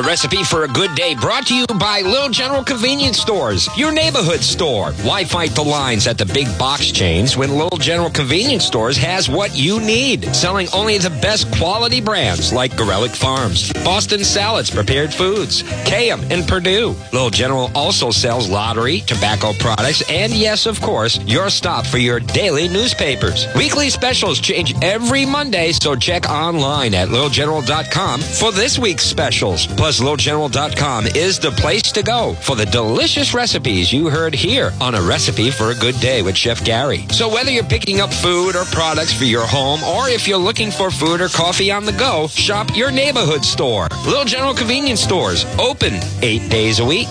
A recipe for a good day brought to you by Little General Convenience Stores, your neighborhood store. Why fight the lines at the big box chains when Little General Convenience Stores has what you need? Selling only the best quality brands like Garelick Farms, Boston Salads Prepared Foods, Kayem, and Perdue. Little General also sells lottery, tobacco products, and yes, of course, your stop for your daily newspapers. Weekly specials change every Monday, so check online at littlegeneral.com for this week's specials. Plus, littlegeneral.com is the place to go for the delicious recipes you heard here on A Recipe for a Good Day with Chef Gary. So whether you're picking up food or products for your home, or if you're looking for food or coffee on the go, shop your neighborhood store. Little General Convenience Stores, open eight days a week.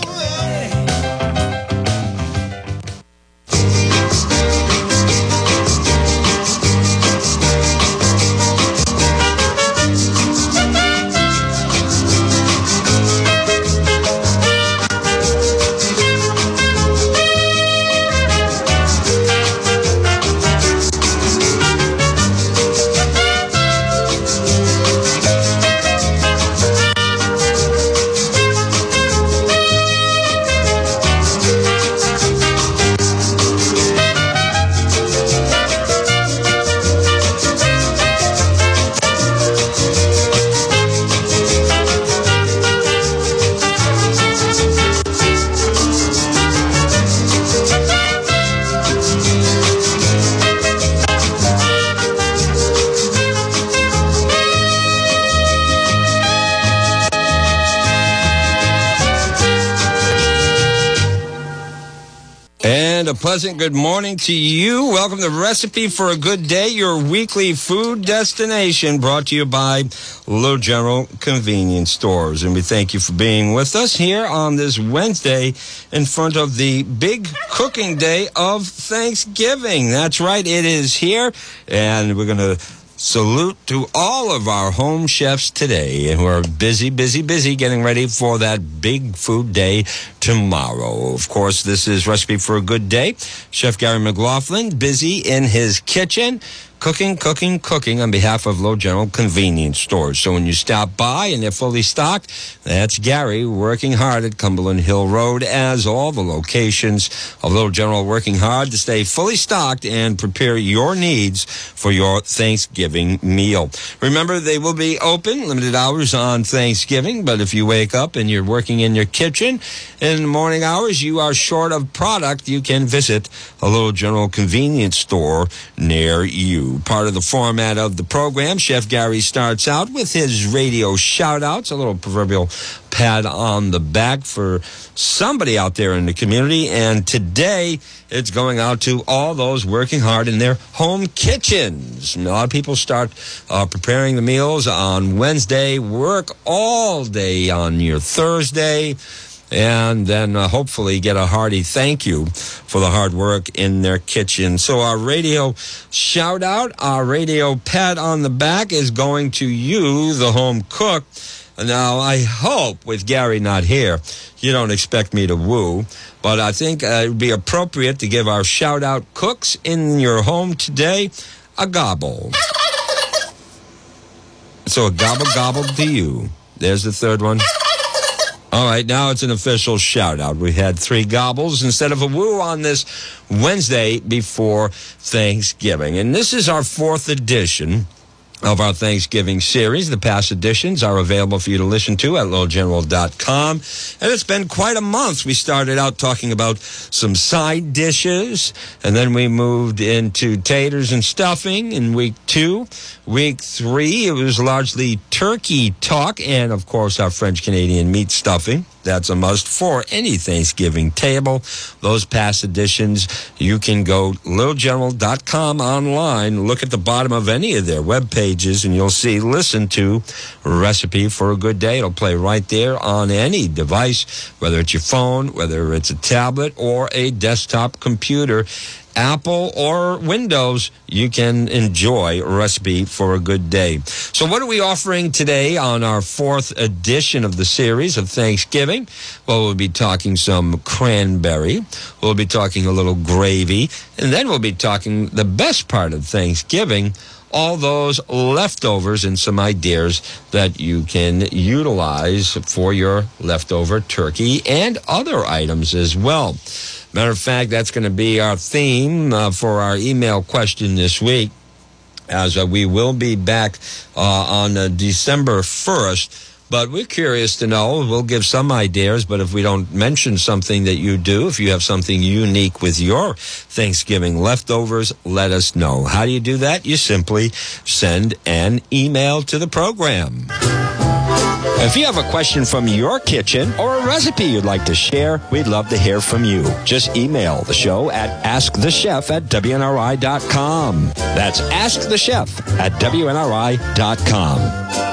A pleasant good morning to you. Welcome to Recipe for a Good Day, your weekly food destination brought to you by Little General Convenience Stores. And we thank you for being with us here on this Wednesday in front of the big cooking day of Thanksgiving. That's right, it is here. And we're going to salute to all of our home chefs today who are busy, busy, busy getting ready for that big food day tomorrow. Of course, this is Recipe for a Good Day. Chef Gary McLaughlin busy in his kitchen. Cooking, cooking, cooking on behalf of Low General Convenience Stores. So when you stop by and they're fully stocked, that's Gary working hard at Cumberland Hill Road as all the locations of Little General working hard to stay fully stocked and prepare your needs for your Thanksgiving meal. Remember, they will be open limited hours on Thanksgiving, but if you wake up and you're working in your kitchen in the morning hours, you are short of product, you can visit a Little General Convenience Store near you. Part of the format of the program, Chef Gary starts out with his radio shout outs, a little proverbial pat on the back for somebody out there in the community. And today it's going out to all those working hard in their home kitchens. A lot of people start uh, preparing the meals on Wednesday, work all day on your Thursday and then uh, hopefully get a hearty thank you for the hard work in their kitchen. So our radio shout out, our radio pat on the back is going to you, the home cook. Now, I hope with Gary not here, you don't expect me to woo, but I think uh, it would be appropriate to give our shout out cooks in your home today a gobble. So a gobble gobble to you. There's the third one. All right, now it's an official shout out. We had three gobbles instead of a woo on this Wednesday before Thanksgiving. And this is our fourth edition of our Thanksgiving series. The past editions are available for you to listen to at littlegeneral.com. And it's been quite a month. We started out talking about some side dishes, and then we moved into taters and stuffing in week two. Week three, it was largely turkey talk, and of course, our French Canadian meat stuffing. That's a must for any Thanksgiving table. Those past editions, you can go littlegeneral.com online, look at the bottom of any of their web pages, and you'll see listen to recipe for a good day. It'll play right there on any device, whether it's your phone, whether it's a tablet or a desktop computer. Apple or Windows, you can enjoy recipe for a good day. So, what are we offering today on our fourth edition of the series of Thanksgiving? Well, we'll be talking some cranberry, we'll be talking a little gravy, and then we'll be talking the best part of Thanksgiving all those leftovers and some ideas that you can utilize for your leftover turkey and other items as well. Matter of fact, that's going to be our theme uh, for our email question this week, as uh, we will be back uh, on uh, December 1st. But we're curious to know. We'll give some ideas, but if we don't mention something that you do, if you have something unique with your Thanksgiving leftovers, let us know. How do you do that? You simply send an email to the program. If you have a question from your kitchen or a recipe you'd like to share, we'd love to hear from you. Just email the show at askthechef at WNRI.com. That's askthechef at WNRI.com.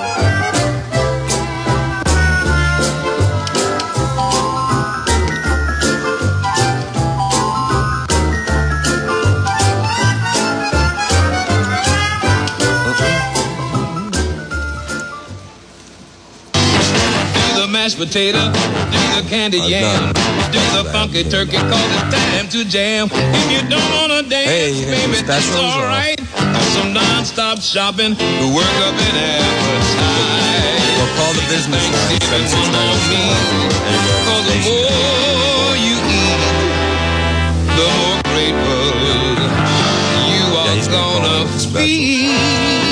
mashed potato, do the candied yam, do the funky turkey, cause it's time to jam. If you don't wanna dance, Hey, baby, that's alright. Some non-stop shopping to work up an appetite. We'll call the business line, Thanksgiving on me, cause the more you eat, the more grateful you are gonna call gonna it special. be.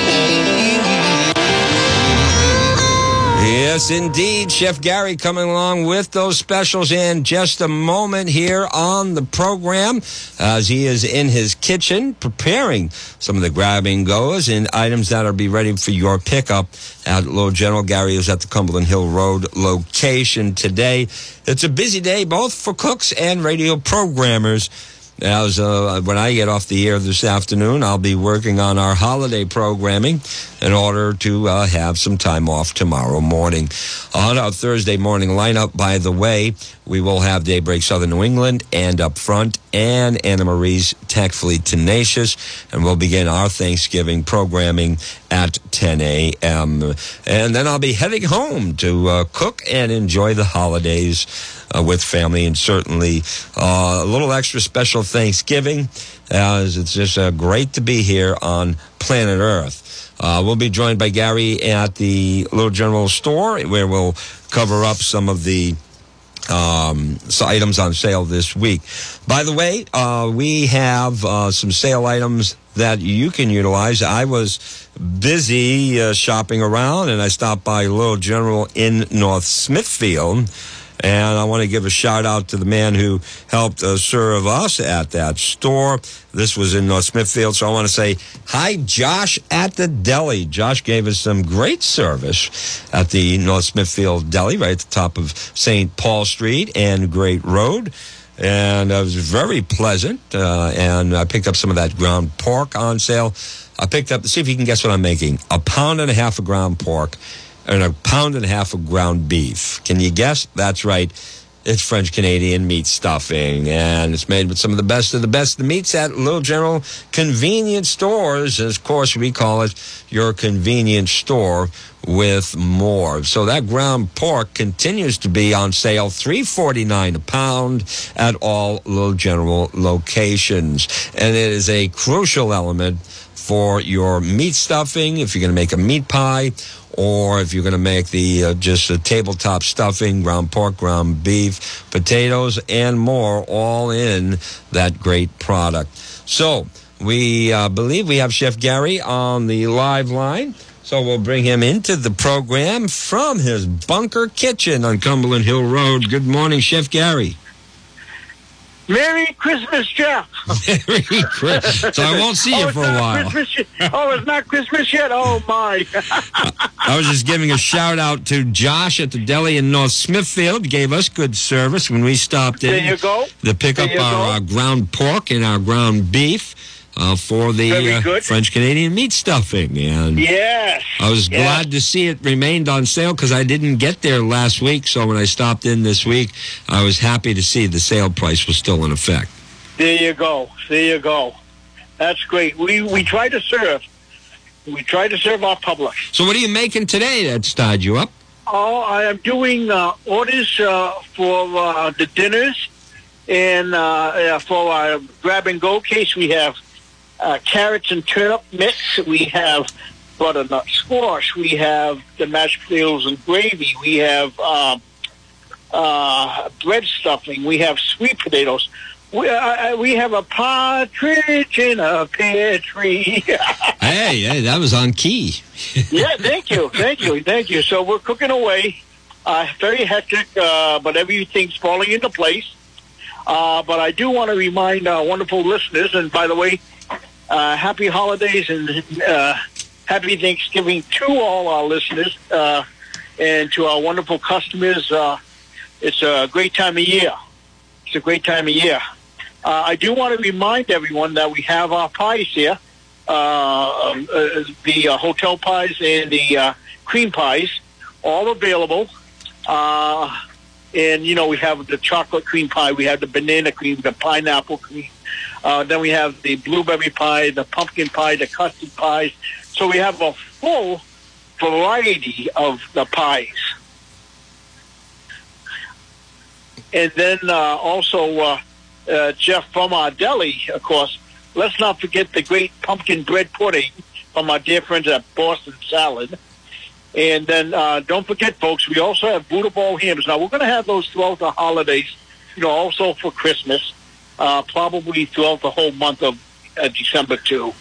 Yes, indeed. Chef Gary coming along with those specials in just a moment here on the program as he is in his kitchen preparing some of the grab and goes and items that'll be ready for your pickup at Low General. Gary is at the Cumberland Hill Road location today. It's a busy day both for cooks and radio programmers. As uh, when I get off the air this afternoon, I'll be working on our holiday programming in order to uh, have some time off tomorrow morning. On our Thursday morning lineup, by the way, we will have Daybreak Southern New England and Up Front and Anna Marie's Tactfully Tenacious, and we'll begin our Thanksgiving programming at 10 a.m. And then I'll be heading home to uh, cook and enjoy the holidays uh, with family, and certainly uh, a little extra special Thanksgiving, as it's just uh, great to be here on planet Earth. Uh, we'll be joined by Gary at the Little General Store, where we'll cover up some of the um, so items on sale this week. By the way, uh, we have uh, some sale items that you can utilize. I was busy uh, shopping around and I stopped by Little General in North Smithfield. And I want to give a shout out to the man who helped uh, serve us at that store. This was in North Smithfield. So I want to say hi, Josh at the deli. Josh gave us some great service at the North Smithfield Deli, right at the top of St. Paul Street and Great Road. And it was very pleasant. Uh, and I picked up some of that ground pork on sale. I picked up, see if you can guess what I'm making a pound and a half of ground pork and a pound and a half of ground beef. Can you guess? That's right. It's French Canadian meat stuffing, and it's made with some of the best of the best. The meats at Little General convenience stores. Of course, we call it your convenience store with more. So that ground pork continues to be on sale, three forty nine a pound at all Little General locations, and it is a crucial element for your meat stuffing. If you're going to make a meat pie or if you're going to make the uh, just a tabletop stuffing, ground pork, ground beef, potatoes, and more, all in that great product. So we uh, believe we have Chef Gary on the live line. So we'll bring him into the program from his bunker kitchen on Cumberland Hill Road. Good morning, Chef Gary. Merry Christmas, Jeff. Merry Christmas. So I won't see you oh, for a while. Oh, it's not Christmas yet. Oh my! I was just giving a shout out to Josh at the deli in North Smithfield. Gave us good service when we stopped in. There you go. To pick There up our go. uh, ground pork and our ground beef uh, for the uh. French Canadian meat stuffing. And yes. I was yes. glad to see it remained on sale because I didn't get there last week. So when I stopped in this week, I was happy to see the sale price was still in effect. There you go. There you go. That's great. We we try to serve. We try to serve our public. So what are you making today that started you up? Oh, I am doing uh, orders uh, for uh, the dinners and uh, for our grab and go case. We have uh, uh, carrots and turnip mix. We have butternut squash. We have the mashed potatoes and gravy. We have um, uh, bread stuffing. We have sweet potatoes. We, uh, we have a partridge in a pear tree. hey, hey, that was on key. yeah, thank you, thank you, thank you. So we're cooking away. Uh, very hectic, uh, but everything's falling into place. Uh, but I do want to remind our wonderful listeners, and by the way, uh, happy holidays and uh, happy Thanksgiving to all our listeners uh, and to our wonderful customers. Uh, it's a great time of year. It's a great time of year. Uh, I do want to remind everyone that we have our pies here, uh, um, the hotel pies and the cream pies, all available. And, you know, we have the chocolate cream pie, we have the banana cream, the pineapple cream. Uh, then we have the blueberry pie, the pumpkin pie, the custard pies. So we have a full variety of the pies. And then uh, also, uh, uh, Jeff, from our deli, of course, let's not forget the great pumpkin bread pudding from our dear friends at Boston Salad. And then uh, don't forget, folks, we also have Buddha Bowl hams. Now, we're going to have those throughout the holidays, you know, also for Christmas, uh, probably throughout the whole month of uh, December, too.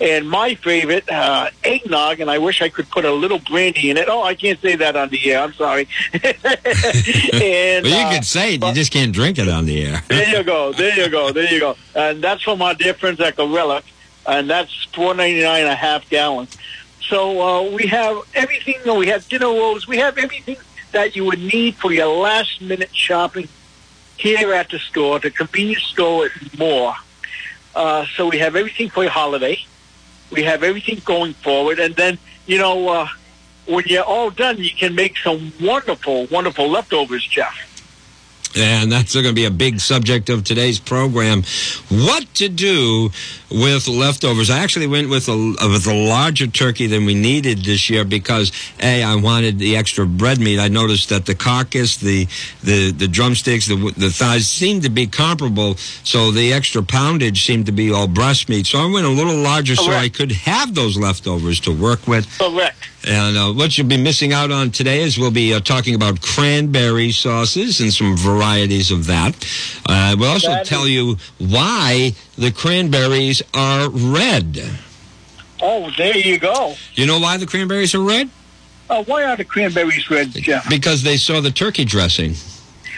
And my favorite, uh, eggnog, and I wish I could put a little brandy in it. Oh, I can't say that on the air. I'm sorry. and, well, you uh, can say it, you just can't drink it on the air. there you go. There you go. There you go. And that's from our dear friends at Garelick, and that's four ninety nine a half gallon. So uh, we have everything. We have dinner rolls. We have everything that you would need for your last minute shopping here at the store, the convenience store, and more. Uh, so we have everything for your holiday. We have everything going forward, and then you know uh, when you're all done, you can make some wonderful, wonderful leftovers, Jeff. And that's going to be a big subject of today's program. What to do with leftovers? I actually went with a with a larger turkey than we needed this year because a I wanted the extra bread meat. I noticed that the carcass, the the the drumsticks, the the thighs seemed to be comparable, so the extra poundage seemed to be all breast meat. So I went a little larger so I could have those leftovers to work with. Correct. And uh, what you'll be missing out on today is we'll be uh, talking about cranberry sauces and some varieties of that. Uh, we'll also That tell you why the cranberries are red. Oh, there you go. You know why the cranberries are red? Uh, why are the cranberries red, Jeff? Because they saw the turkey dressing.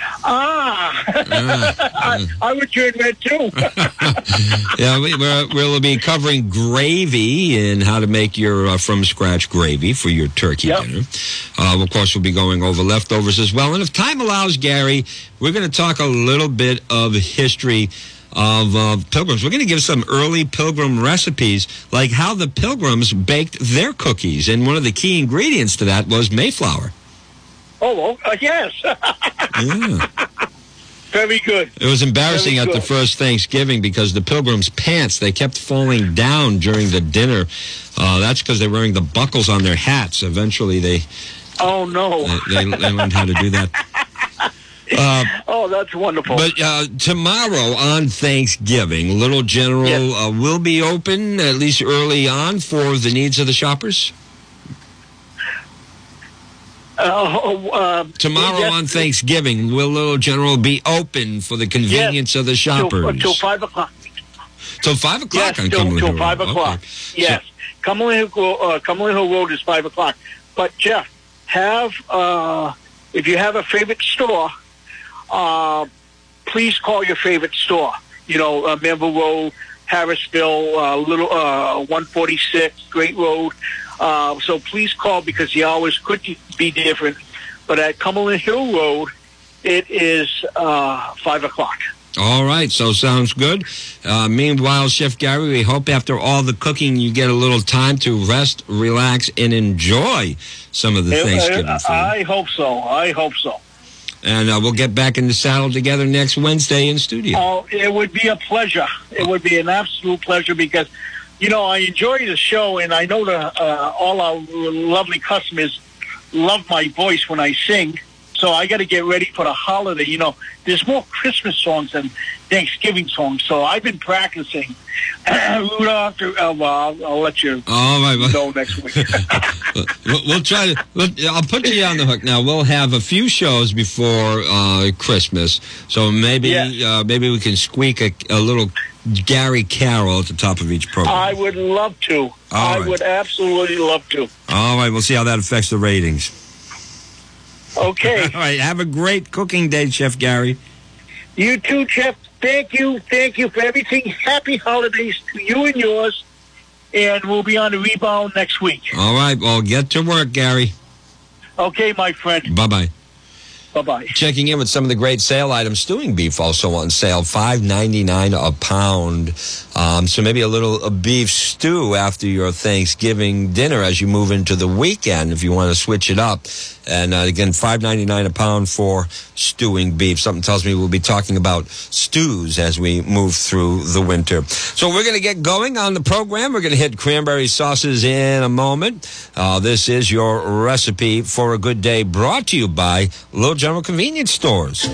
Ah, Ah, I, I would turn red too. yeah, we, we're, we'll be covering gravy and how to make your uh, from scratch gravy for your turkey Yep. dinner. Uh, of course, we'll be going over leftovers as well. And if time allows, Gary, we're going to talk a little bit of history of uh, pilgrims. We're going to give some early pilgrim recipes, like how the pilgrims baked their cookies. And one of the key ingredients to that was Mayflower. Oh, uh, yes. Yeah. Very good. It was embarrassing at the first Thanksgiving because the pilgrims' pants they kept falling down during the dinner. Uh, that's because they're wearing the buckles on their hats. Eventually, they Oh, no. they, they, they learned how to do that. Uh, Oh, that's wonderful. but uh, tomorrow on Thanksgiving, Little General Yes. uh, will be open at least early on for the needs of the shoppers. Uh, oh, uh, Tomorrow yes, on Thanksgiving, will Little General be open for the convenience of the shoppers? Until 5 o'clock. Till five o'clock Yes, on till, Cumberland till Hill 5 o'clock. Okay. Yes. Cumberland, Hill, uh, Cumberland Hill Road is 5 o'clock. But, Jeff, have, uh, if you have a favorite store, uh, please call your favorite store. You know, uh, Manville Road, Harrisville, uh, Little, uh, 146, Great Road. Uh, so please call because the hours could be different. But at Cumberland Hill Road, it is uh, 5 o'clock. All right, so sounds good. Uh, meanwhile, Chef Gary, we hope after all the cooking you get a little time to rest, relax, and enjoy some of the Thanksgiving I, food. I hope so. I hope so. and uh, we'll get back in the saddle together next Wednesday in studio. Oh, it would be a pleasure. It would be an absolute pleasure because, you know, I enjoy the show, and I know that uh, all our lovely customers love my voice when I sing. So I got to get ready for the holiday. You know, there's more Christmas songs than Thanksgiving songs. So I've been practicing. Rudolph, uh, well, I'll, I'll let you All right. well- know next week. We'll, we'll try to. We'll, I'll put you on the hook now. We'll have a few shows before uh, Christmas, so maybe Yeah. uh, maybe we can squeak a, a little Gary Carroll at the top of each program. I would love to. I right. would absolutely love to. All right, we'll see how that affects the ratings. Okay. All right, have a great cooking day, Chef Gary. You too, Chef. Thank you. Thank you for everything. Happy holidays to you and yours. And we'll be on the rebound next week. All right, well, get to work, Gary. Okay, my friend. Bye bye. Bye bye. Checking in with some of the great sale items. Stewing beef also on sale, five ninety nine a pound. Um, so maybe a little a beef stew after your Thanksgiving dinner as you move into the weekend if you want to switch it up. And uh, again, five ninety nine a pound for stewing beef. Something tells me we'll be talking about stews as we move through the winter. So we're going to get going on the program. We're going to hit cranberry sauces in a moment. Uh, this is your recipe for a good day, brought to you by Little General Convenience Stores.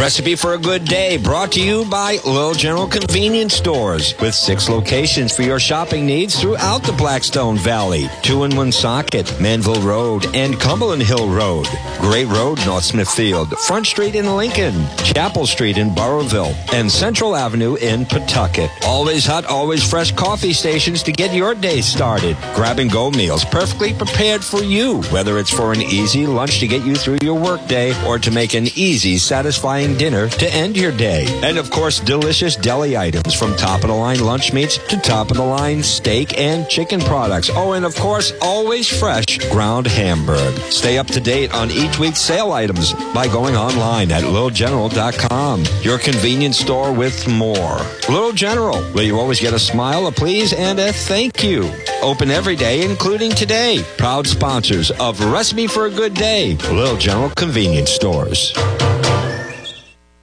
Recipe for a good day brought to you by Little General Convenience Stores with six locations for your shopping needs throughout the Blackstone Valley. Two in Woonsocket, Manville Road, and Cumberland Hill Road. Great Road, North Smithfield, Front Street in Lincoln, Chapel Street in Burrillville, and Central Avenue in Pawtucket. Always hot, always fresh coffee stations to get your day started. Grab and go meals perfectly prepared for you, whether it's for an easy lunch to get you through your workday or to make an easy, satisfying dinner to end your day. And of course, delicious deli items from top of the line lunch meats to top of the line steak and chicken products. Oh, and of course, always fresh ground hamburg. Stay up to date on each week's sale items by going online at littlegeneral.com. Your convenience store with more. Little General, where you always get a smile, a please, and a thank you. Open every day, including today. Proud sponsors of Recipe for a Good Day, Little General Convenience Stores.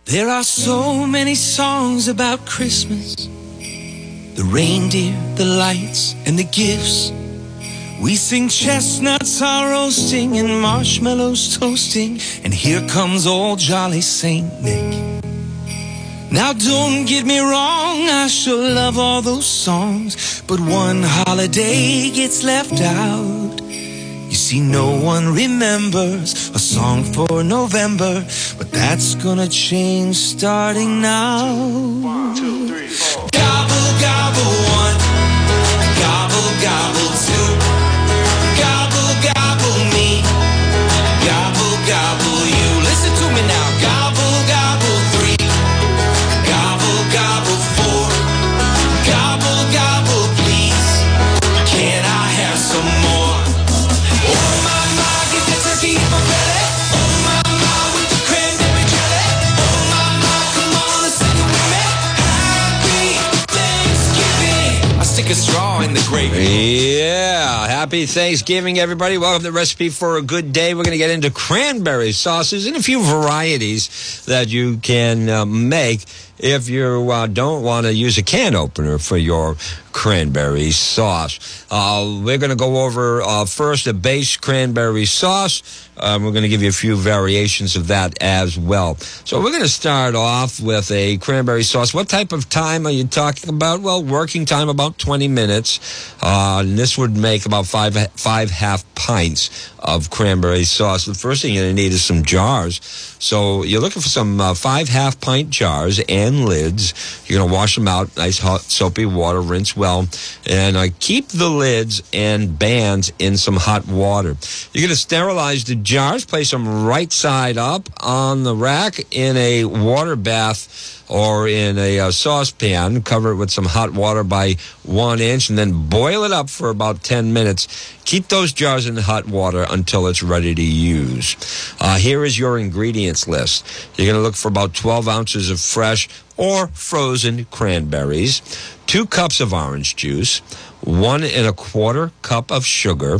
There are so many songs about Christmas the reindeer, the lights, and the gifts. We sing chestnuts are roasting and marshmallows toasting, and here comes old jolly Saint Nick. Now don't get me wrong, I sure love all those songs, but one holiday gets left out. You see, no one remembers a song for November, but that's gonna change starting now. Gobble, gobble, one. Gobble. Gobble, the gravy. Yeah, happy Thanksgiving, everybody. Welcome to the Recipe for a Good Day. We're going to get into cranberry sauces and a few varieties that you can uh, make if you uh, don't want to use a can opener for your cranberry sauce. Uh, we're going to go over uh, first a base cranberry sauce. Um, we're going to give you a few variations of that as well. So we're going to start off with a cranberry sauce. What type of time are you talking about? Well, working time about 20 minutes. Uh, and this would make about five five half pints of cranberry sauce. The first thing you're going to need is some jars. So you're looking for some uh, five half pint jars and lids. You're going to wash them out, nice hot soapy water, rinse well, and uh, keep the lids and bands in some hot water. You're going to sterilize the jars, place them right side up on the rack in a water bath or in a uh, saucepan. Cover it with some hot water by one inch and then boil it up for about 10 minutes. Keep those jars in the hot water until it's ready to use. Uh, here is your ingredients list. You're going to look for about 12 ounces of fresh or frozen cranberries, two cups of orange juice, one and a quarter cup of sugar,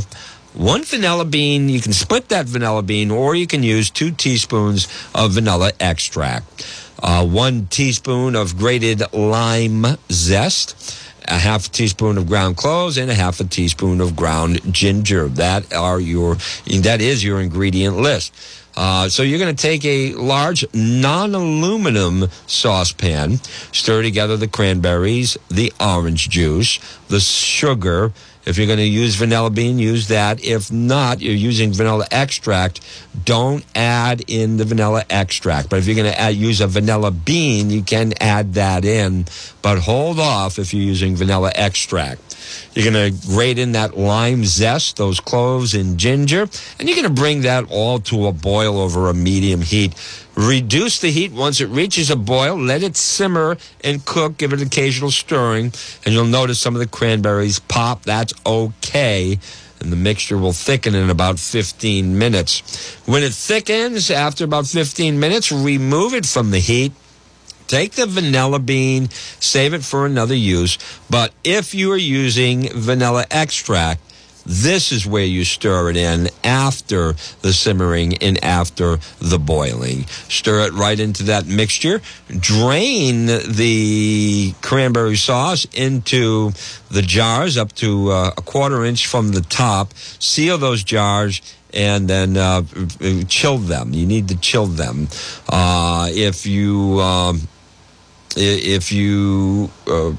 one vanilla bean. You can split that vanilla bean, or you can use two teaspoons of vanilla extract, uh, one teaspoon of grated lime zest, a half teaspoon of ground cloves, and a half a teaspoon of ground ginger. That are your that is your ingredient list. Uh, so you're going to take a large non-aluminum saucepan, stir together the cranberries, the orange juice, the sugar. If you're going to use vanilla bean, use that. If not, you're using vanilla extract. Don't add in the vanilla extract. But if you're going to add, use a vanilla bean, you can add that in. But hold off if you're using vanilla extract. You're going to grate in that lime zest, those cloves and ginger, and you're going to bring that all to a boil over a medium heat. Reduce the heat once it reaches a boil. Let it simmer and cook. Give it occasional stirring, and you'll notice some of the cranberries pop. That's okay. And the mixture will thicken in about 15 minutes. When it thickens after about 15 minutes, remove it from the heat take the vanilla bean, save it for another use. But if you are using vanilla extract, this is where you stir it in after the simmering and after the boiling. Stir it right into that mixture. Drain the cranberry sauce into the jars up to uh, a quarter inch from the top. Seal those jars and then uh, chill them. You need to chill them. Uh, if you um, if you uh,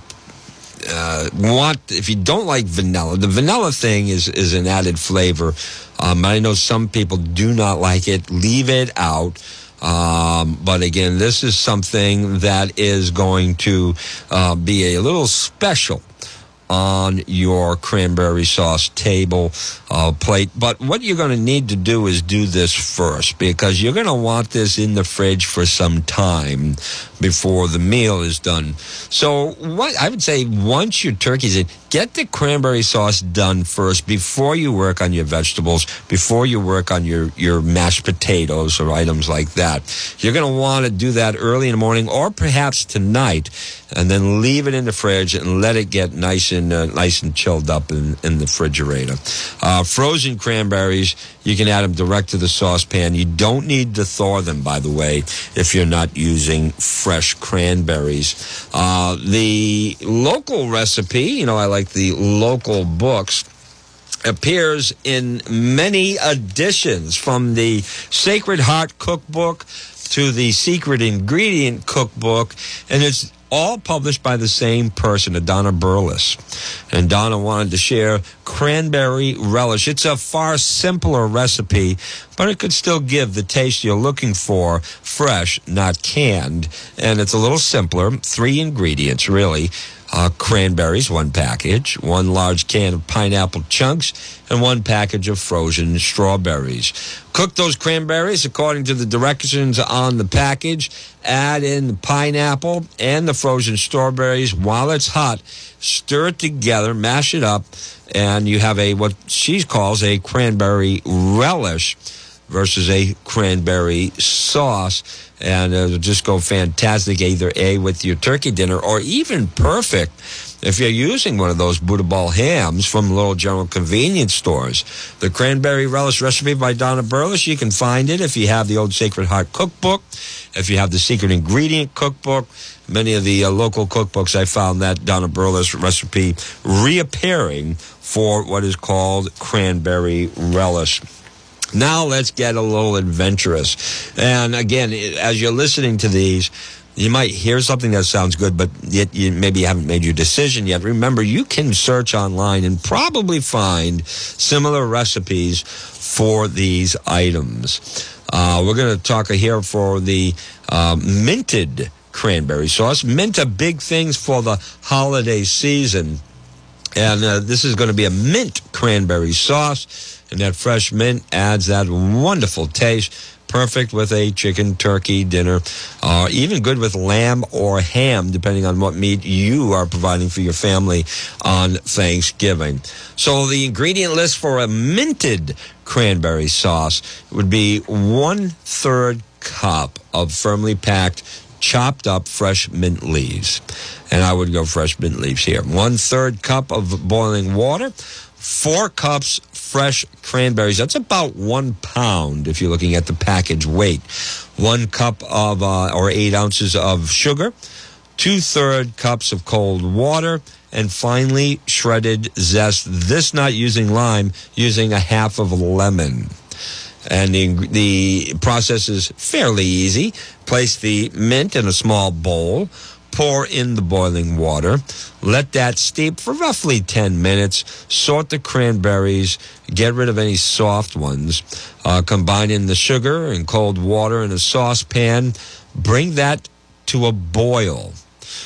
uh, want, if you don't like vanilla, the vanilla thing is is an added flavor. Um, I know some people do not like it. Leave it out. Um, but again, this is something that is going to uh, be a little special on your cranberry sauce table uh, plate. But what you're going to need to do is do this first because you're going to want this in the fridge for some time before the meal is done. So what I would say once your turkey's in, get the cranberry sauce done first before you work on your vegetables, before you work on your, your mashed potatoes or items like that. You're going to want to do that early in the morning or perhaps tonight and then leave it in the fridge and let it get nice and uh, nice and chilled up in, in the refrigerator. Uh, frozen cranberries, you can add them direct to the saucepan. You don't need to thaw them, by the way, if you're not using fresh cranberries. Uh, the local recipe, you know, I like the local books appears in many editions from the Sacred Heart Cookbook to the Secret Ingredient Cookbook, and it's all published by the same person, Donna Burles. And Donna wanted to share cranberry relish. It's a far simpler recipe, but it could still give the taste you're looking for fresh, not canned. And it's a little simpler. Three ingredients, really. Uh, cranberries, one package, one large can of pineapple chunks, and one package of frozen strawberries. Cook those cranberries according to the directions on the package. Add in the pineapple and the frozen strawberries while it's hot. Stir it together, mash it up, and you have a what she calls a cranberry relish versus a cranberry sauce. And it'll just go fantastic either A with your turkey dinner or even perfect if you're using one of those Buddha ball hams from little general convenience stores. The cranberry relish recipe by Donna Burles, you can find it if you have the old Sacred Heart cookbook, if you have the secret ingredient cookbook. Many of the uh, local cookbooks, I found that Donna Burles recipe reappearing for what is called cranberry relish. Now let's get a little adventurous. And again, as you're listening to these, you might hear something that sounds good, but yet you maybe haven't made your decision yet. Remember, you can search online and probably find similar recipes for these items. Uh, we're going to talk here for the uh, minted cranberry sauce. Mint are big things for the holiday season. And uh, this is going to be a mint cranberry sauce. And that fresh mint adds that wonderful taste. Perfect with a chicken turkey dinner, uh, even good with lamb or ham, depending on what meat you are providing for your family on Thanksgiving. So the ingredient list for a minted cranberry sauce would be one third cup of firmly packed chopped up fresh mint leaves. And I would go fresh mint leaves here. One third cup of boiling water, four cups fresh cranberries. That's about one pound if you're looking at the package weight. One cup of, uh, or eight ounces of sugar, two third cups of cold water, and finally shredded zest. This not using lime, using a half of lemon. And the, the process is fairly easy. Place the mint in a small bowl. Pour in the boiling water. Let that steep for roughly 10 minutes. Sort the cranberries. Get rid of any soft ones. Uh, combine in the sugar and cold water in a saucepan. Bring that to a boil.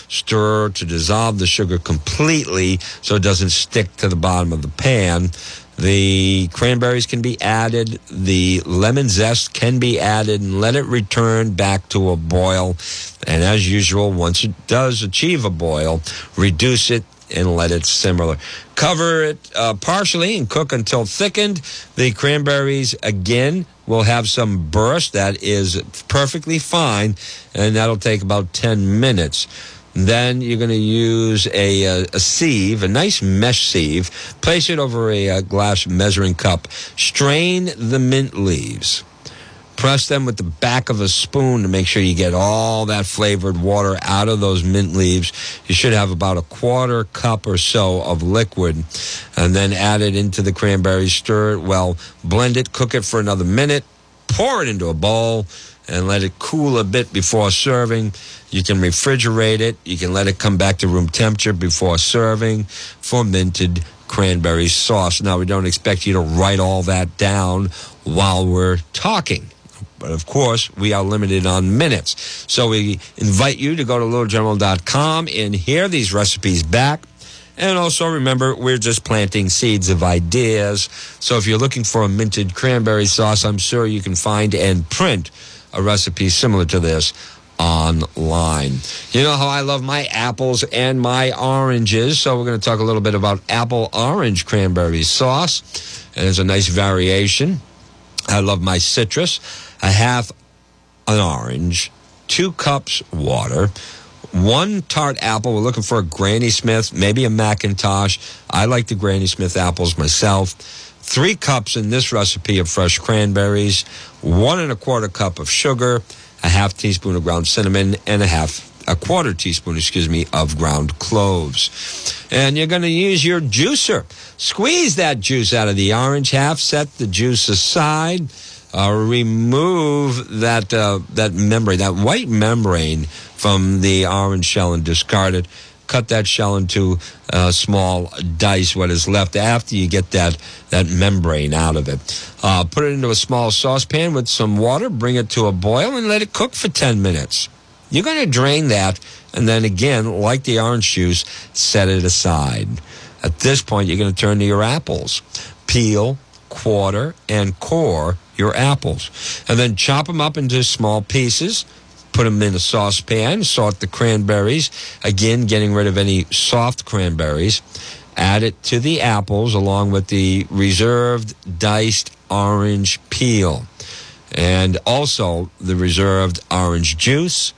Stir to dissolve the sugar completely so it doesn't stick to the bottom of the pan. The cranberries can be added, the lemon zest can be added, and let it return back to a boil. And as usual, once it does achieve a boil, reduce it and let it simmer. Cover it uh, partially and cook until thickened. The cranberries, again, will have some burst. That is perfectly fine, and that'll take about 10 minutes. Then you're going to use a, a, a, sieve, a nice mesh sieve. Place it over a, a glass measuring cup. Strain the mint leaves. Press them with the back of a spoon to make sure you get all that flavored water out of those mint leaves. You should have about a quarter cup or so of liquid, and then add it into the cranberries. Stir it well, blend it, cook it for another minute, pour it into a bowl and let it cool a bit before serving. You can refrigerate it. You can let it come back to room temperature before serving for minted cranberry sauce. Now, we don't expect you to write all that down while we're talking. But of course, we are limited on minutes. So we invite you to go to littlegeneral.com and hear these recipes back. And also remember, we're just planting seeds of ideas. So if you're looking for a minted cranberry sauce, I'm sure you can find and print a recipe similar to this online. You know how I love my apples and my oranges, so we're going to talk a little bit about apple orange cranberry sauce. And there's a nice variation. I love my citrus. A half an orange, two cups water, one tart apple. We're looking for a Granny Smith, maybe a McIntosh. I like the Granny Smith apples myself three cups in this recipe of fresh cranberries, one and a quarter cup of sugar, a half teaspoon of ground cinnamon, and a half a quarter teaspoon, excuse me, of ground cloves. And you're going to use your juicer. Squeeze that juice out of the orange half, set the juice aside. Uh, remove that uh, that membrane, that white membrane from the orange shell, and discard it cut that shell into uh, small dice. What is left after you get that that membrane out of it, uh, put it into a small saucepan with some water. Bring it to a boil and let it cook for ten minutes. You're going to drain that, and then again, like the orange juice, set it aside. At this point, you're going to turn to your apples. Peel, quarter, and core your apples. And then chop them up into small pieces put them in a saucepan, salt the cranberries, again, getting rid of any soft cranberries. Add it to the apples along with the reserved diced orange peel and also the reserved orange juice.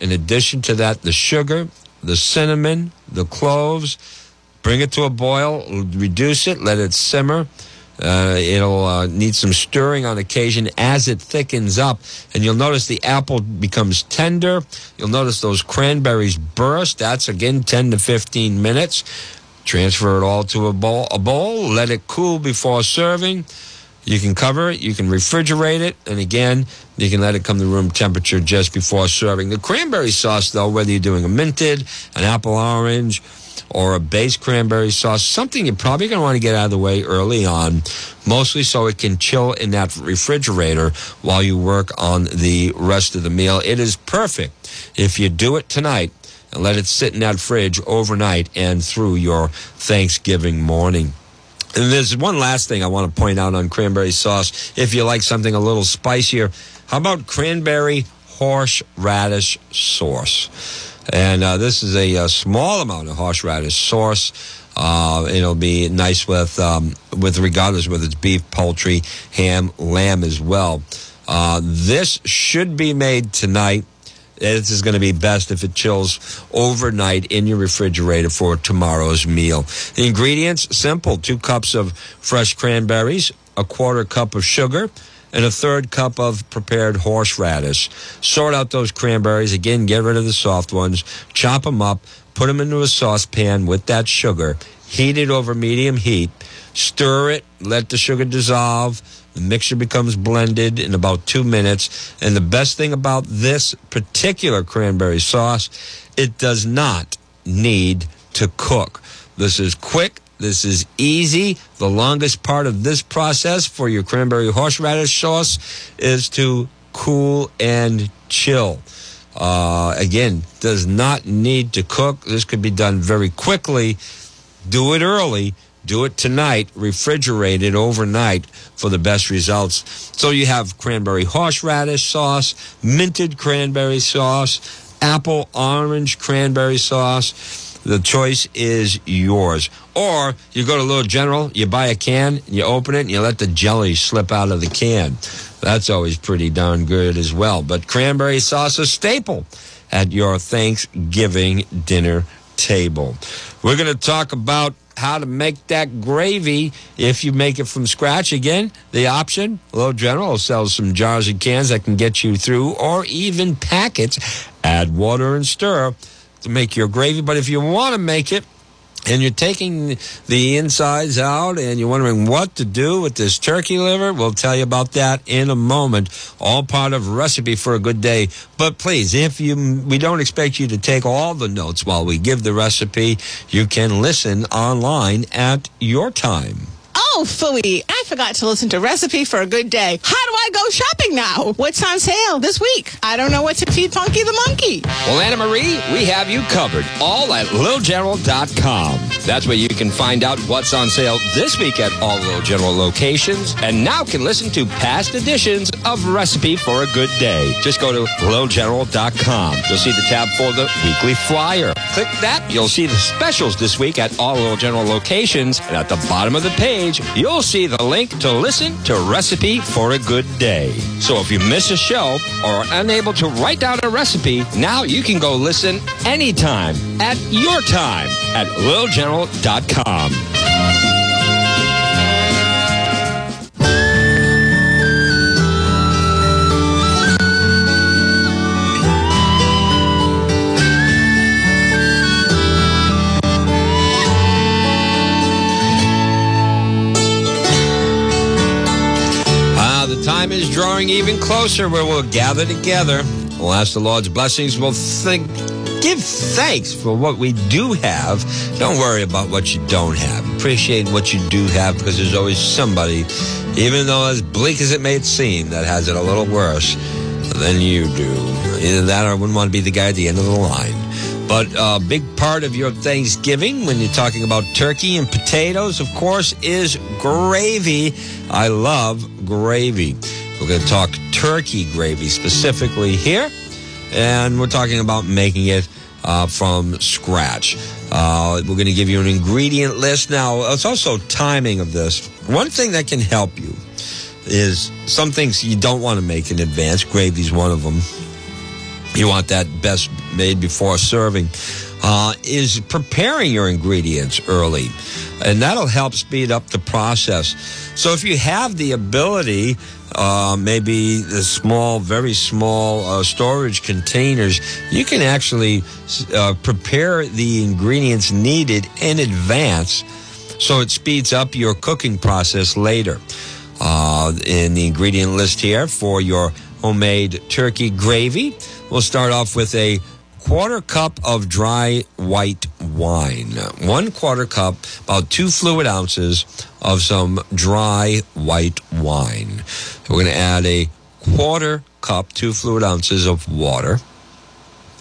In addition to that, the sugar, the cinnamon, the cloves. Bring it to a boil, reduce it, let it simmer uh, it'll uh, need some stirring on occasion as it thickens up. And you'll notice the apple becomes tender. You'll notice those cranberries burst. That's again 10 to 15 minutes. Transfer it all to a bowl, a bowl. Let it cool before serving. You can cover it. You can refrigerate it. And again, you can let it come to room temperature just before serving. The cranberry sauce, though, whether you're doing a minted, an apple orange, or a base cranberry sauce, something you're probably going to want to get out of the way early on, mostly so it can chill in that refrigerator while you work on the rest of the meal. It is perfect if you do it tonight and let it sit in that fridge overnight and through your Thanksgiving morning. And there's one last thing I want to point out on cranberry sauce. If you like something a little spicier, how about cranberry horseradish sauce? And uh, this is a, a, small amount of horseradish sauce. Uh, it'll be nice with um, with regardless whether it's beef, poultry, ham, lamb as well. Uh, this should be made tonight. This is going to be best if it chills overnight in your refrigerator for tomorrow's meal. The ingredients simple: two cups of fresh cranberries, a quarter cup of sugar and a third cup of prepared horseradish. Sort out those cranberries. Again, get rid of the soft ones. Chop them up. Put them into a saucepan with that sugar. Heat it over medium heat. Stir it. Let the sugar dissolve. The mixture becomes blended in about two minutes. And the best thing about this particular cranberry sauce, it does not need to cook. This is quick. This is easy. The longest part of this process for your cranberry horseradish sauce is to cool and chill. Uh, again, does not need to cook. This could be done very quickly. Do it early. Do it tonight. Refrigerate it overnight for the best results. So you have cranberry horseradish sauce, minted cranberry sauce, apple orange cranberry sauce. The choice is yours. Or you go to Little General, you buy a can, you open it, and you let the jelly slip out of the can. That's always pretty darn good as well. But cranberry sauce is staple at your Thanksgiving dinner table. We're going to talk about how to make that gravy if you make it from scratch. Again, the option, Little General sells some jars and cans that can get you through, or even packets. Add water and stir to make your gravy. But if you want to make it, and you're taking the insides out and you're wondering what to do with this turkey liver, we'll tell you about that in a moment. All part of recipe for a good day. But please, if you we don't expect you to take all the notes while we give the recipe, you can listen online at your time. Oh, phooey, I forgot to listen to Recipe for a Good Day. How do I go shopping now? What's on sale this week? I don't know what to feed Punky the monkey. Well, Anna Marie, we have you covered. All at littlegeneral.com. That's where you can find out what's on sale this week at all Little General locations, and now can listen to past editions of Recipe for a Good Day. Just go to littlegeneral.com. You'll see the tab for the weekly flyer. Click that. You'll see the specials this week at all Little General locations, and at the bottom of the page, you'll see the link to listen to Recipe for a Good Day. So if you miss a show or are unable to write down a recipe, now you can go listen anytime at your time at littlegeneral.com. time is drawing even closer where we'll gather together. We'll ask the Lord's blessings. We'll think, give thanks for what we do have. Don't worry about what you don't have. Appreciate what you do have because there's always somebody, even though as bleak as it may seem, that has it a little worse than you do. Either that or I wouldn't want to be the guy at the end of the line. But a big part of your Thanksgiving, when you're talking about turkey and potatoes, of course, is gravy. I love gravy. We're going to talk turkey gravy specifically here, and we're talking about making it uh, from scratch. Uh, we're going to give you an ingredient list. Now, it's also timing of this. One thing that can help you is some things you don't want to make in advance. Gravy's one of them you want that best made before serving, uh, is preparing your ingredients early. And that'll help speed up the process. So if you have the ability, uh, maybe the small, very small uh, storage containers, you can actually uh, prepare the ingredients needed in advance so it speeds up your cooking process later. Uh, in the ingredient list here for your homemade turkey gravy, we'll start off with a quarter cup of dry white wine. One quarter cup, about two fluid ounces of some dry white wine. We're going to add a quarter cup, two fluid ounces of water,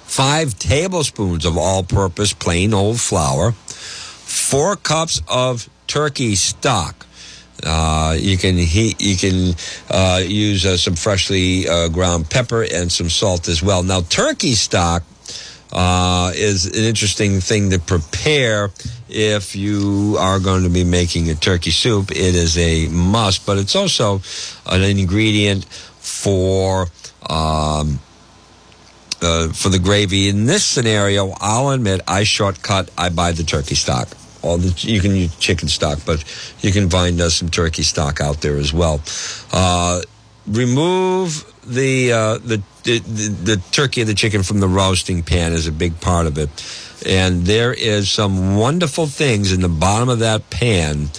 five tablespoons of all purpose plain old flour, four cups of turkey stock. Uh, you can heat, you can uh, use uh, some freshly uh, ground pepper and some salt as well. Now, turkey stock uh, is an interesting thing to prepare if you are going to be making a turkey soup. It is a must, but it's also an ingredient for. Um, uh, for the gravy in this scenario, I'll admit I shortcut. I buy the turkey stock all the you can use chicken stock, but you can find uh, some turkey stock out there as well. Uh, remove the, uh, the, the the turkey and the chicken from the roasting pan is a big part of it, and there is some wonderful things in the bottom of that pan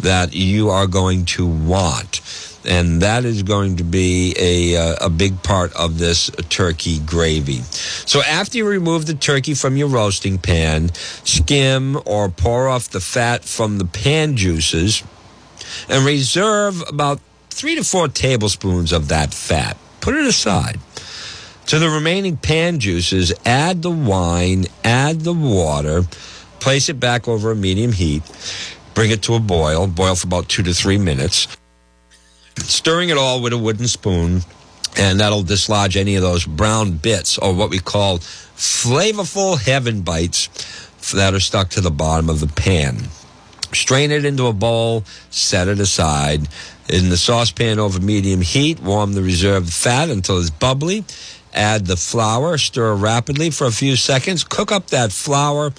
that you are going to want. And that is going to be a, uh, a big part of this turkey gravy. So after you remove the turkey from your roasting pan, skim or pour off the fat from the pan juices, and reserve about three to four tablespoons of that fat. Put it aside. To the remaining pan juices, add the wine, add the water, place it back over a medium heat, bring it to a boil, boil for about two to three minutes, stirring it all with a wooden spoon, and that'll dislodge any of those brown bits or what we call flavorful heaven bites that are stuck to the bottom of the pan. Strain it into a bowl, set it aside. In the saucepan over medium heat, warm the reserved fat until it's bubbly. Add the flour, stir rapidly for a few seconds. Cook up that flour.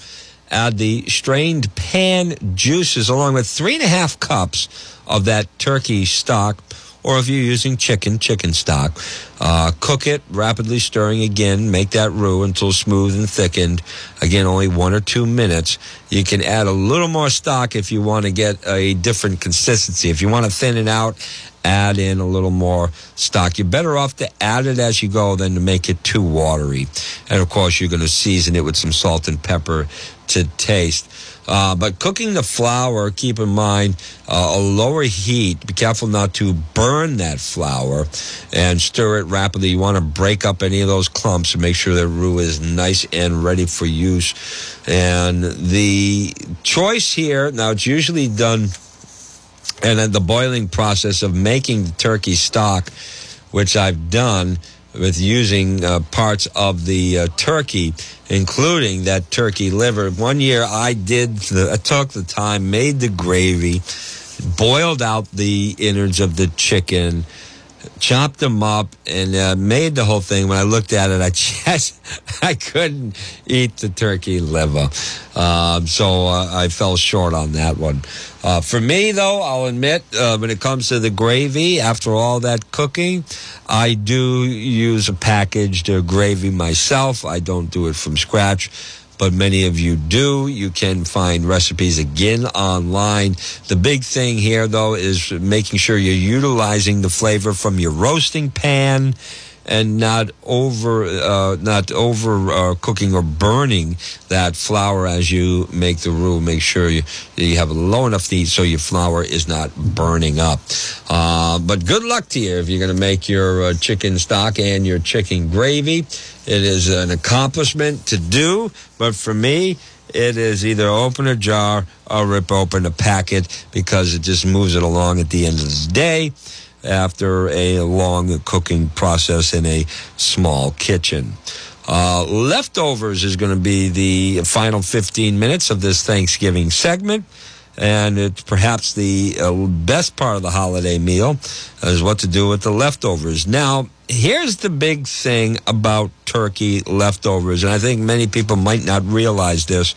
Add the strained pan juices along with three and a half cups of that turkey stock, or if you're using chicken, chicken stock. Uh, cook it, rapidly stirring again. Make that roux until smooth and thickened. Again, only one or two minutes. You can add a little more stock if you want to get a different consistency. If you want to thin it out, add in a little more stock. You're better off to add it as you go than to make it too watery. And of course, you're going to season it with some salt and pepper to taste. Uh, but cooking the flour, keep in mind uh, a lower heat. Be careful not to burn that flour and stir it rapidly. You want to break up any of those clumps and make sure the roux is nice and ready for use. And the choice here, now it's usually done and then the boiling process of making the turkey stock, which I've done with using uh, parts of the uh, turkey, including that turkey liver. One year I did, the, I took the time, made the gravy, boiled out the innards of the chicken, chopped them up, and uh, made the whole thing. When I looked at it, I just I couldn't eat the turkey liver, um, so uh, I fell short on that one. Uh, for me, though, I'll admit, uh, when it comes to the gravy, after all that cooking, I do use a packaged uh, gravy myself. I don't do it from scratch but many of you do. You can find recipes again online. The big thing here, though, is making sure you're utilizing the flavor from your roasting pan and not over uh, not over uh, cooking or burning that flour as you make the roux. Make sure you you have a low enough heat so your flour is not burning up. Uh, but good luck to you if you're going to make your uh, chicken stock and your chicken gravy. It is an accomplishment to do, but for me. It is either open a jar or rip open a packet because it just moves it along at the end of the day after a long cooking process in a small kitchen. Uh, leftovers is going to be the final 15 minutes of this Thanksgiving segment. And it's perhaps the uh, best part of the holiday meal is what to do with the leftovers. Now, here's the big thing about turkey leftovers, and I think many people might not realize this.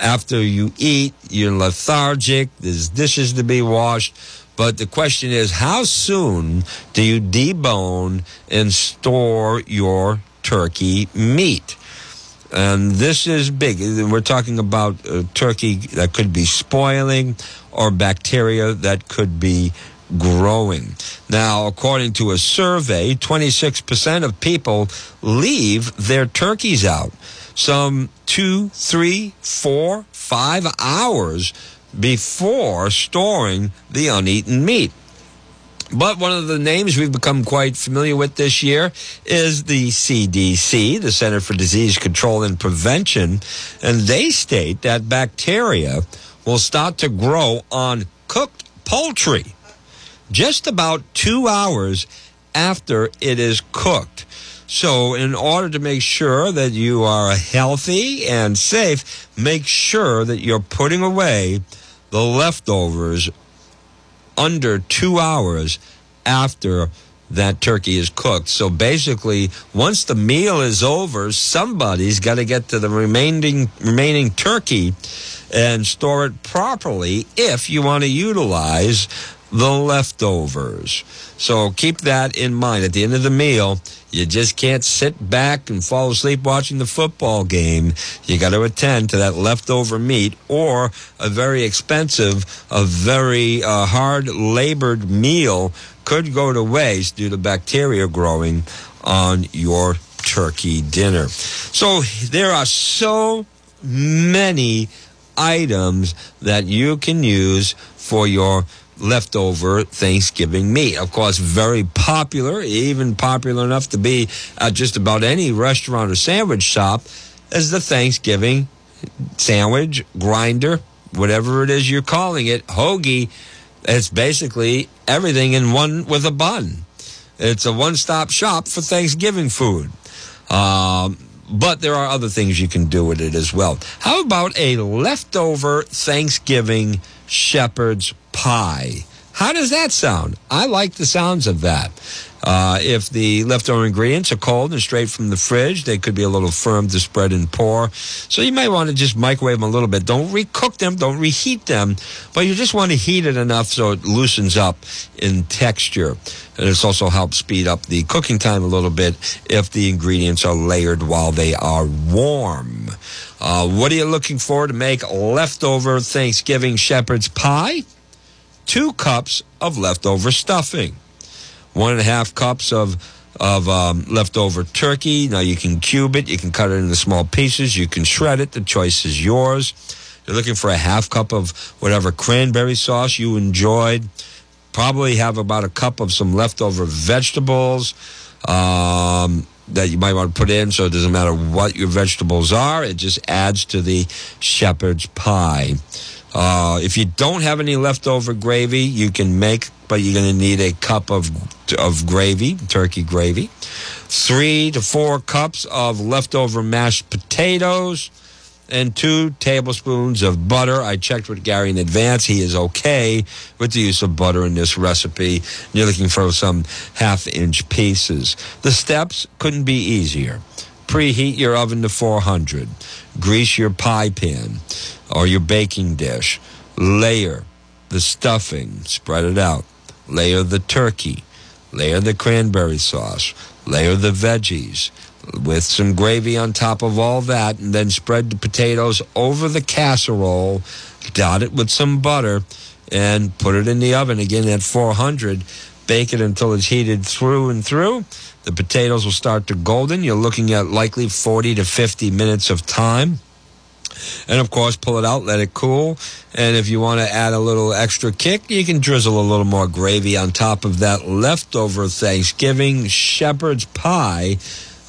After you eat, you're lethargic, there's dishes to be washed. But the question is, how soon do you debone and store your turkey meat? And this is big. We're talking about turkey that could be spoiling or bacteria that could be growing. Now, according to a survey, 26% of people leave their turkeys out. Some two, three, four, five hours before storing the uneaten meat. But one of the names we've become quite familiar with this year is the CDC, the Center for Disease Control and Prevention, and they state that bacteria will start to grow on cooked poultry just about two hours after it is cooked. So, in order to make sure that you are healthy and safe, make sure that you're putting away the leftovers under two hours after that turkey is cooked. So basically, once the meal is over, somebody's got to get to the remaining remaining turkey and store it properly if you want to utilize the leftovers. So keep that in mind. At the end of the meal, you just can't sit back and fall asleep watching the football game. You got to attend to that leftover meat or a very expensive, a very uh, hard labored meal could go to waste due to bacteria growing on your turkey dinner. So there are so many items that you can use for your leftover Thanksgiving meat. Of course, very popular, even popular enough to be at just about any restaurant or sandwich shop, is the Thanksgiving sandwich grinder, whatever it is you're calling it, hoagie. It's basically everything in one with a bun. It's a one-stop shop for Thanksgiving food. Um, but there are other things you can do with it as well. How about a leftover Thanksgiving shepherd's pie? How does that sound? I like the sounds of that. Uh, if the leftover ingredients are cold and straight from the fridge, they could be a little firm to spread and pour. So you might want to just microwave them a little bit. Don't recook them, don't reheat them, but you just want to heat it enough so it loosens up in texture. And this also helps speed up the cooking time a little bit if the ingredients are layered while they are warm. Uh, what are you looking for to make leftover Thanksgiving shepherd's pie? Two cups of leftover stuffing one and a half cups of of um, leftover turkey. Now you can cube it, you can cut it into small pieces, you can shred it. The choice is yours. You're looking for a half cup of whatever cranberry sauce you enjoyed. Probably have about a cup of some leftover vegetables um, that you might want to put in. So it doesn't matter what your vegetables are; it just adds to the shepherd's pie. Uh, if you don't have any leftover gravy, you can make, but you're going to need a cup of of gravy, turkey gravy, three to four cups of leftover mashed potatoes, and two tablespoons of butter. I checked with Gary in advance; he is okay with the use of butter in this recipe. You're looking for some half-inch pieces. The steps couldn't be easier. Preheat your oven to 400. Grease your pie pan or your baking dish. Layer the stuffing, spread it out. Layer the turkey. Layer the cranberry sauce. Layer the veggies with some gravy on top of all that, and then spread the potatoes over the casserole. Dot it with some butter and put it in the oven again at 400. Bake it until it's heated through and through. The potatoes will start to golden. You're looking at likely 40 to 50 minutes of time. And of course, pull it out, let it cool. And if you want to add a little extra kick, you can drizzle a little more gravy on top of that leftover Thanksgiving shepherd's pie.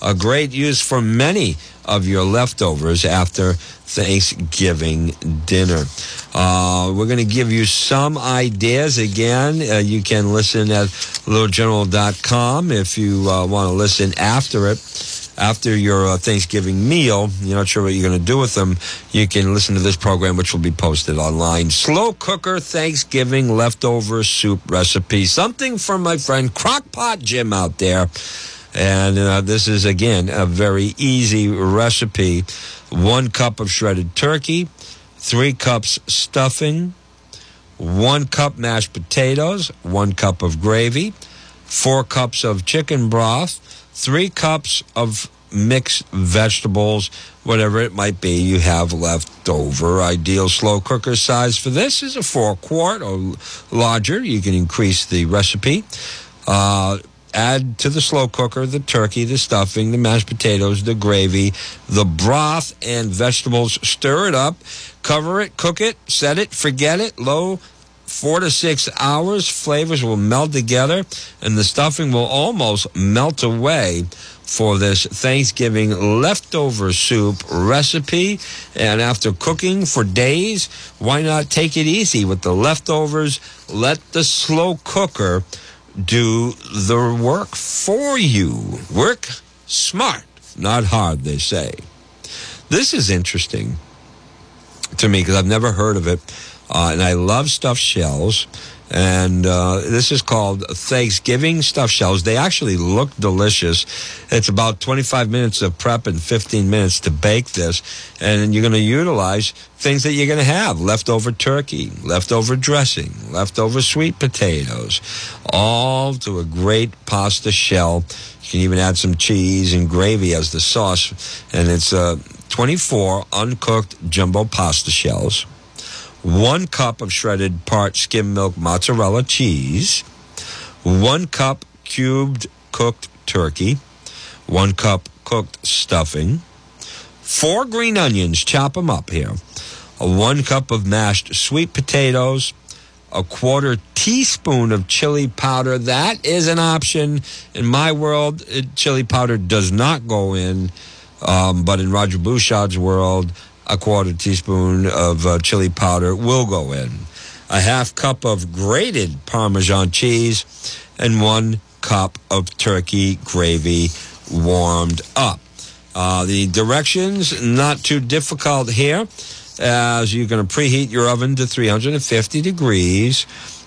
A great use for many of your leftovers after Thanksgiving dinner. Uh, we're going to give you some ideas again. Uh, you can listen at littlegeneral.com if you uh, want to listen after it after your uh, Thanksgiving meal, you're not sure what you're going to do with them, you can listen to this program, which will be posted online. Slow cooker Thanksgiving leftover soup recipe. Something from my friend Crockpot Jim out there. And uh, this is, again, a very easy recipe. One cup of shredded turkey, three cups stuffing, one cup mashed potatoes, one cup of gravy, four cups of chicken broth, three cups of mixed vegetables, whatever it might be you have left over. Ideal slow cooker size for this is a four quart or larger. You can increase the recipe. Uh, add to the slow cooker the turkey, the stuffing, the mashed potatoes, the gravy, the broth, and vegetables. Stir it up, cover it, cook it, set it, forget it, low four to six hours. Flavors will meld together, and the stuffing will almost melt away for this Thanksgiving leftover soup recipe. And after cooking for days, why not take it easy with the leftovers? Let the slow cooker do the work for you. Work smart, not hard, they say. This is interesting to me because I've never heard of it. Uh, and I love stuffed shells. And uh, this is called Thanksgiving stuffed shells. They actually look delicious. It's about 25 minutes of prep and 15 minutes to bake this. And you're going to utilize things that you're going to have leftover turkey, leftover dressing, leftover sweet potatoes, all to a great pasta shell. You can even add some cheese and gravy as the sauce. And it's uh, 24 uncooked jumbo pasta shells one cup of shredded part skim milk mozzarella cheese, one cup cubed cooked turkey, one cup cooked stuffing, four green onions, chop them up here, one cup of mashed sweet potatoes, a quarter teaspoon of chili powder. That is an option. In my world, chili powder does not go in, um, but in Roger Bouchard's world, a quarter teaspoon of uh, chili powder will go in, a half cup of grated Parmesan cheese, and one cup of turkey gravy warmed up. Uh, the directions, not too difficult here, as you're going to preheat your oven to 350 degrees.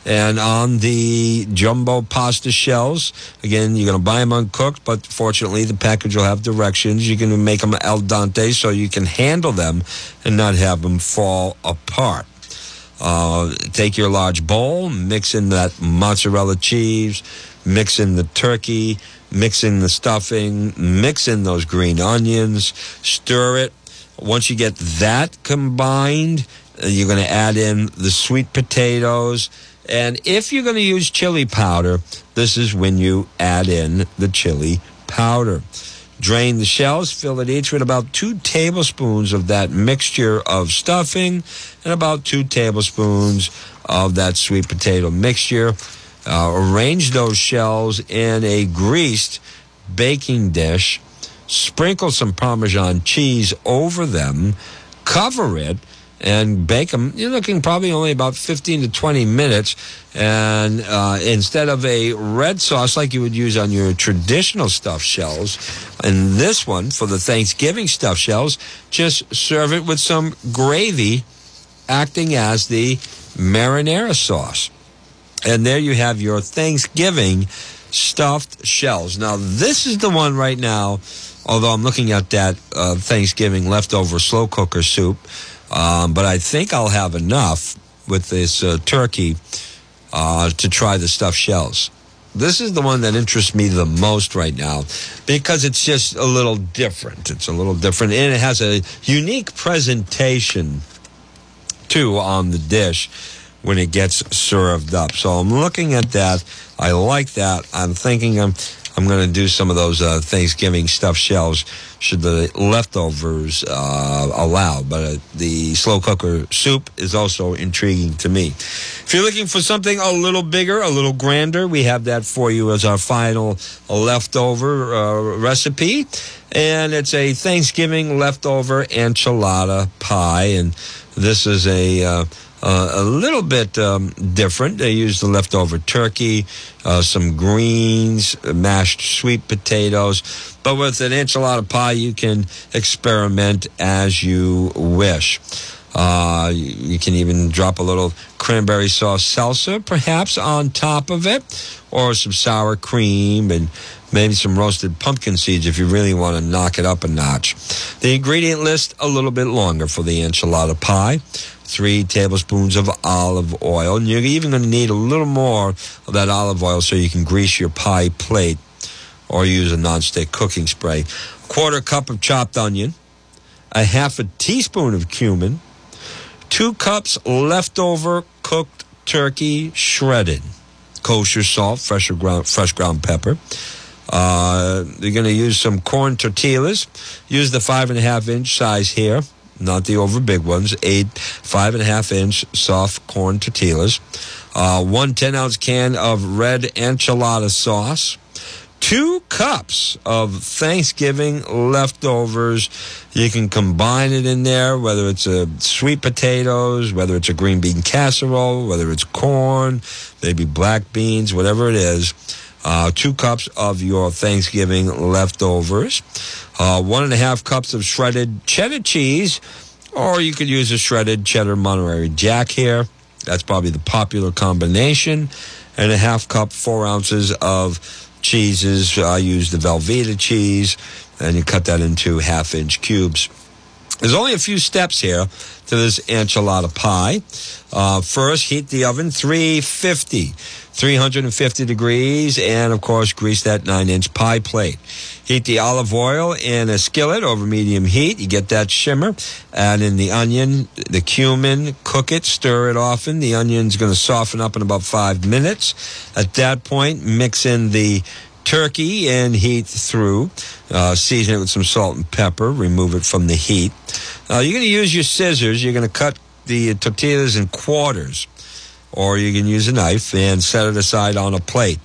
And on the jumbo pasta shells, again, you're going to buy them uncooked, but fortunately, the package will have directions. You can make them al dente so you can handle them and not have them fall apart. Uh, take your large bowl, mix in that mozzarella cheese, mix in the turkey, mix in the stuffing, mix in those green onions, stir it. Once you get that combined, uh, you're going to add in the sweet potatoes. And if you're going to use chili powder, this is when you add in the chili powder. Drain the shells, fill it each with about two tablespoons of that mixture of stuffing and about two tablespoons of that sweet potato mixture. Uh, arrange those shells in a greased baking dish. Sprinkle some Parmesan cheese over them. Cover it and bake them. You're looking probably only about 15 to 20 minutes. And uh, instead of a red sauce like you would use on your traditional stuffed shells, and this one for the Thanksgiving stuffed shells, just serve it with some gravy acting as the marinara sauce. And there you have your Thanksgiving stuffed shells. Now, this is the one right now, although I'm looking at that uh, Thanksgiving leftover slow cooker soup. Um, but I think I'll have enough with this uh, turkey uh, to try the stuffed shells. This is the one that interests me the most right now because it's just a little different. It's a little different and it has a unique presentation too on the dish when it gets served up. So I'm looking at that. I like that. I'm thinking I'm I'm going to do some of those uh, Thanksgiving stuffed shells should the leftovers uh, allow. But uh, the slow cooker soup is also intriguing to me. If you're looking for something a little bigger, a little grander, we have that for you as our final leftover uh, recipe. And it's a Thanksgiving leftover enchilada pie. And this is a. Uh, uh, a little bit um, different. They use the leftover turkey, uh, some greens, mashed sweet potatoes. But with an enchilada pie, you can experiment as you wish. Uh, you can even drop a little cranberry sauce salsa, perhaps, on top of it, or some sour cream and maybe some roasted pumpkin seeds if you really want to knock it up a notch. The ingredient list a little bit longer for the enchilada pie three tablespoons of olive oil. And you're even going to need a little more of that olive oil so you can grease your pie plate or use a nonstick cooking spray. Quarter cup of chopped onion, a half a teaspoon of cumin, two cups leftover cooked turkey shredded, kosher salt, fresh ground, fresh ground pepper. Uh, you're going to use some corn tortillas. Use the five and a half inch size here not the over big ones, eight five and a half inch soft corn tortillas, uh, one 10 ounce can of red enchilada sauce, two cups of Thanksgiving leftovers. You can combine it in there, whether it's a sweet potatoes, whether it's a green bean casserole, whether it's corn, maybe black beans, whatever it is. Uh, two cups of your Thanksgiving leftovers, uh, one and a half cups of shredded cheddar cheese, or you could use a shredded cheddar Monterey Jack here, That's probably the popular combination. And a half cup, four ounces of cheeses. I use the Velveeta cheese, and you cut that into half inch cubes. There's only a few steps here to this enchilada pie. Uh, first, heat the oven 350, 350 degrees, and of course, grease that nine inch pie plate. Heat the olive oil in a skillet over medium heat. You get that shimmer. Add in the onion, the cumin, cook it, stir it often. The onion's going to soften up in about five minutes. At that point, mix in the turkey and heat through. Uh, season it with some salt and pepper. Remove it from the heat. Uh, you're going to use your scissors. You're going to cut the tortillas in quarters, or you can use a knife and set it aside on a plate.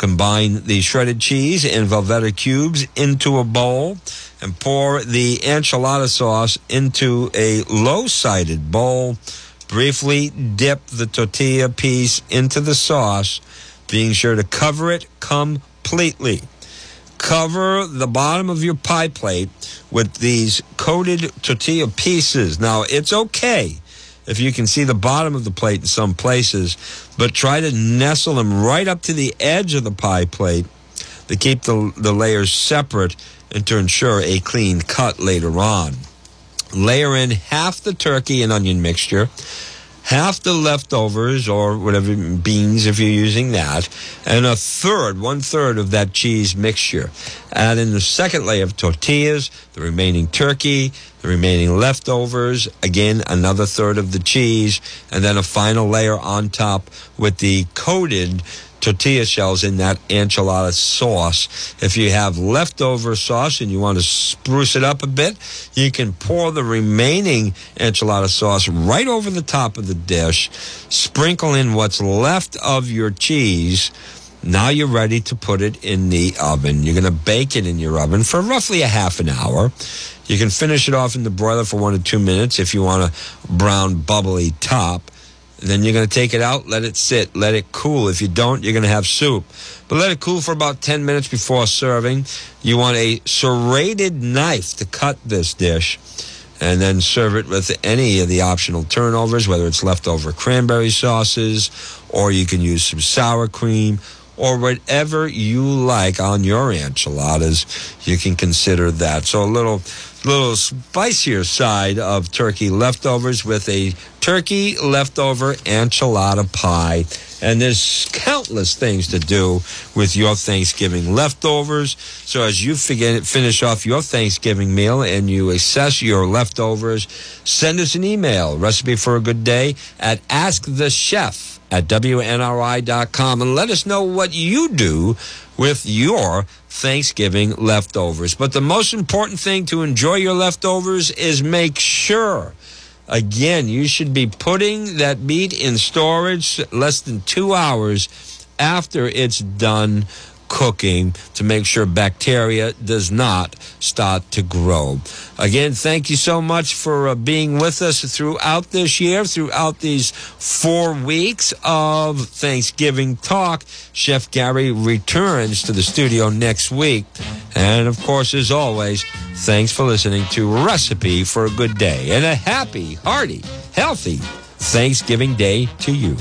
Combine the shredded cheese and Velveeta cubes into a bowl and pour the enchilada sauce into a low-sided bowl. Briefly dip the tortilla piece into the sauce, being sure to cover it completely. Cover the bottom of your pie plate with these coated tortilla pieces. Now, it's okay if you can see the bottom of the plate in some places, but try to nestle them right up to the edge of the pie plate to keep the, the layers separate and to ensure a clean cut later on. Layer in half the turkey and onion mixture, half the leftovers or whatever beans if you're using that, and a third, one third of that cheese mixture. Add in the second layer of tortillas, the remaining turkey, the remaining leftovers, again another third of the cheese, and then a final layer on top with the coated tortilla shells in that enchilada sauce. If you have leftover sauce and you want to spruce it up a bit, you can pour the remaining enchilada sauce right over the top of the dish, sprinkle in what's left of your cheese. Now you're ready to put it in the oven. You're going to bake it in your oven for roughly a half an hour. You can finish it off in the broiler for one to two minutes if you want a brown, bubbly top. Then you're going to take it out, let it sit, let it cool. If you don't, you're going to have soup. But let it cool for about 10 minutes before serving. You want a serrated knife to cut this dish and then serve it with any of the optional turnovers, whether it's leftover cranberry sauces or you can use some sour cream or whatever you like on your enchiladas. You can consider that. So a little little spicier side of turkey leftovers with a turkey leftover enchilada pie. And there's countless things to do with your Thanksgiving leftovers. So as you finish off your Thanksgiving meal and you assess your leftovers, send us an email, recipe for a good day at askthechef at WNRI.com and let us know what you do with your Thanksgiving leftovers. But the most important thing to enjoy your leftovers is make sure, again, you should be putting that meat in storage less than two hours after it's done cooking to make sure bacteria does not start to grow. Again, thank you so much for uh, being with us throughout this year, throughout these four weeks of Thanksgiving talk. Chef Gary returns to the studio next week. And of course, as always, thanks for listening to Recipe for a Good Day and a happy, hearty, healthy Thanksgiving Day to you.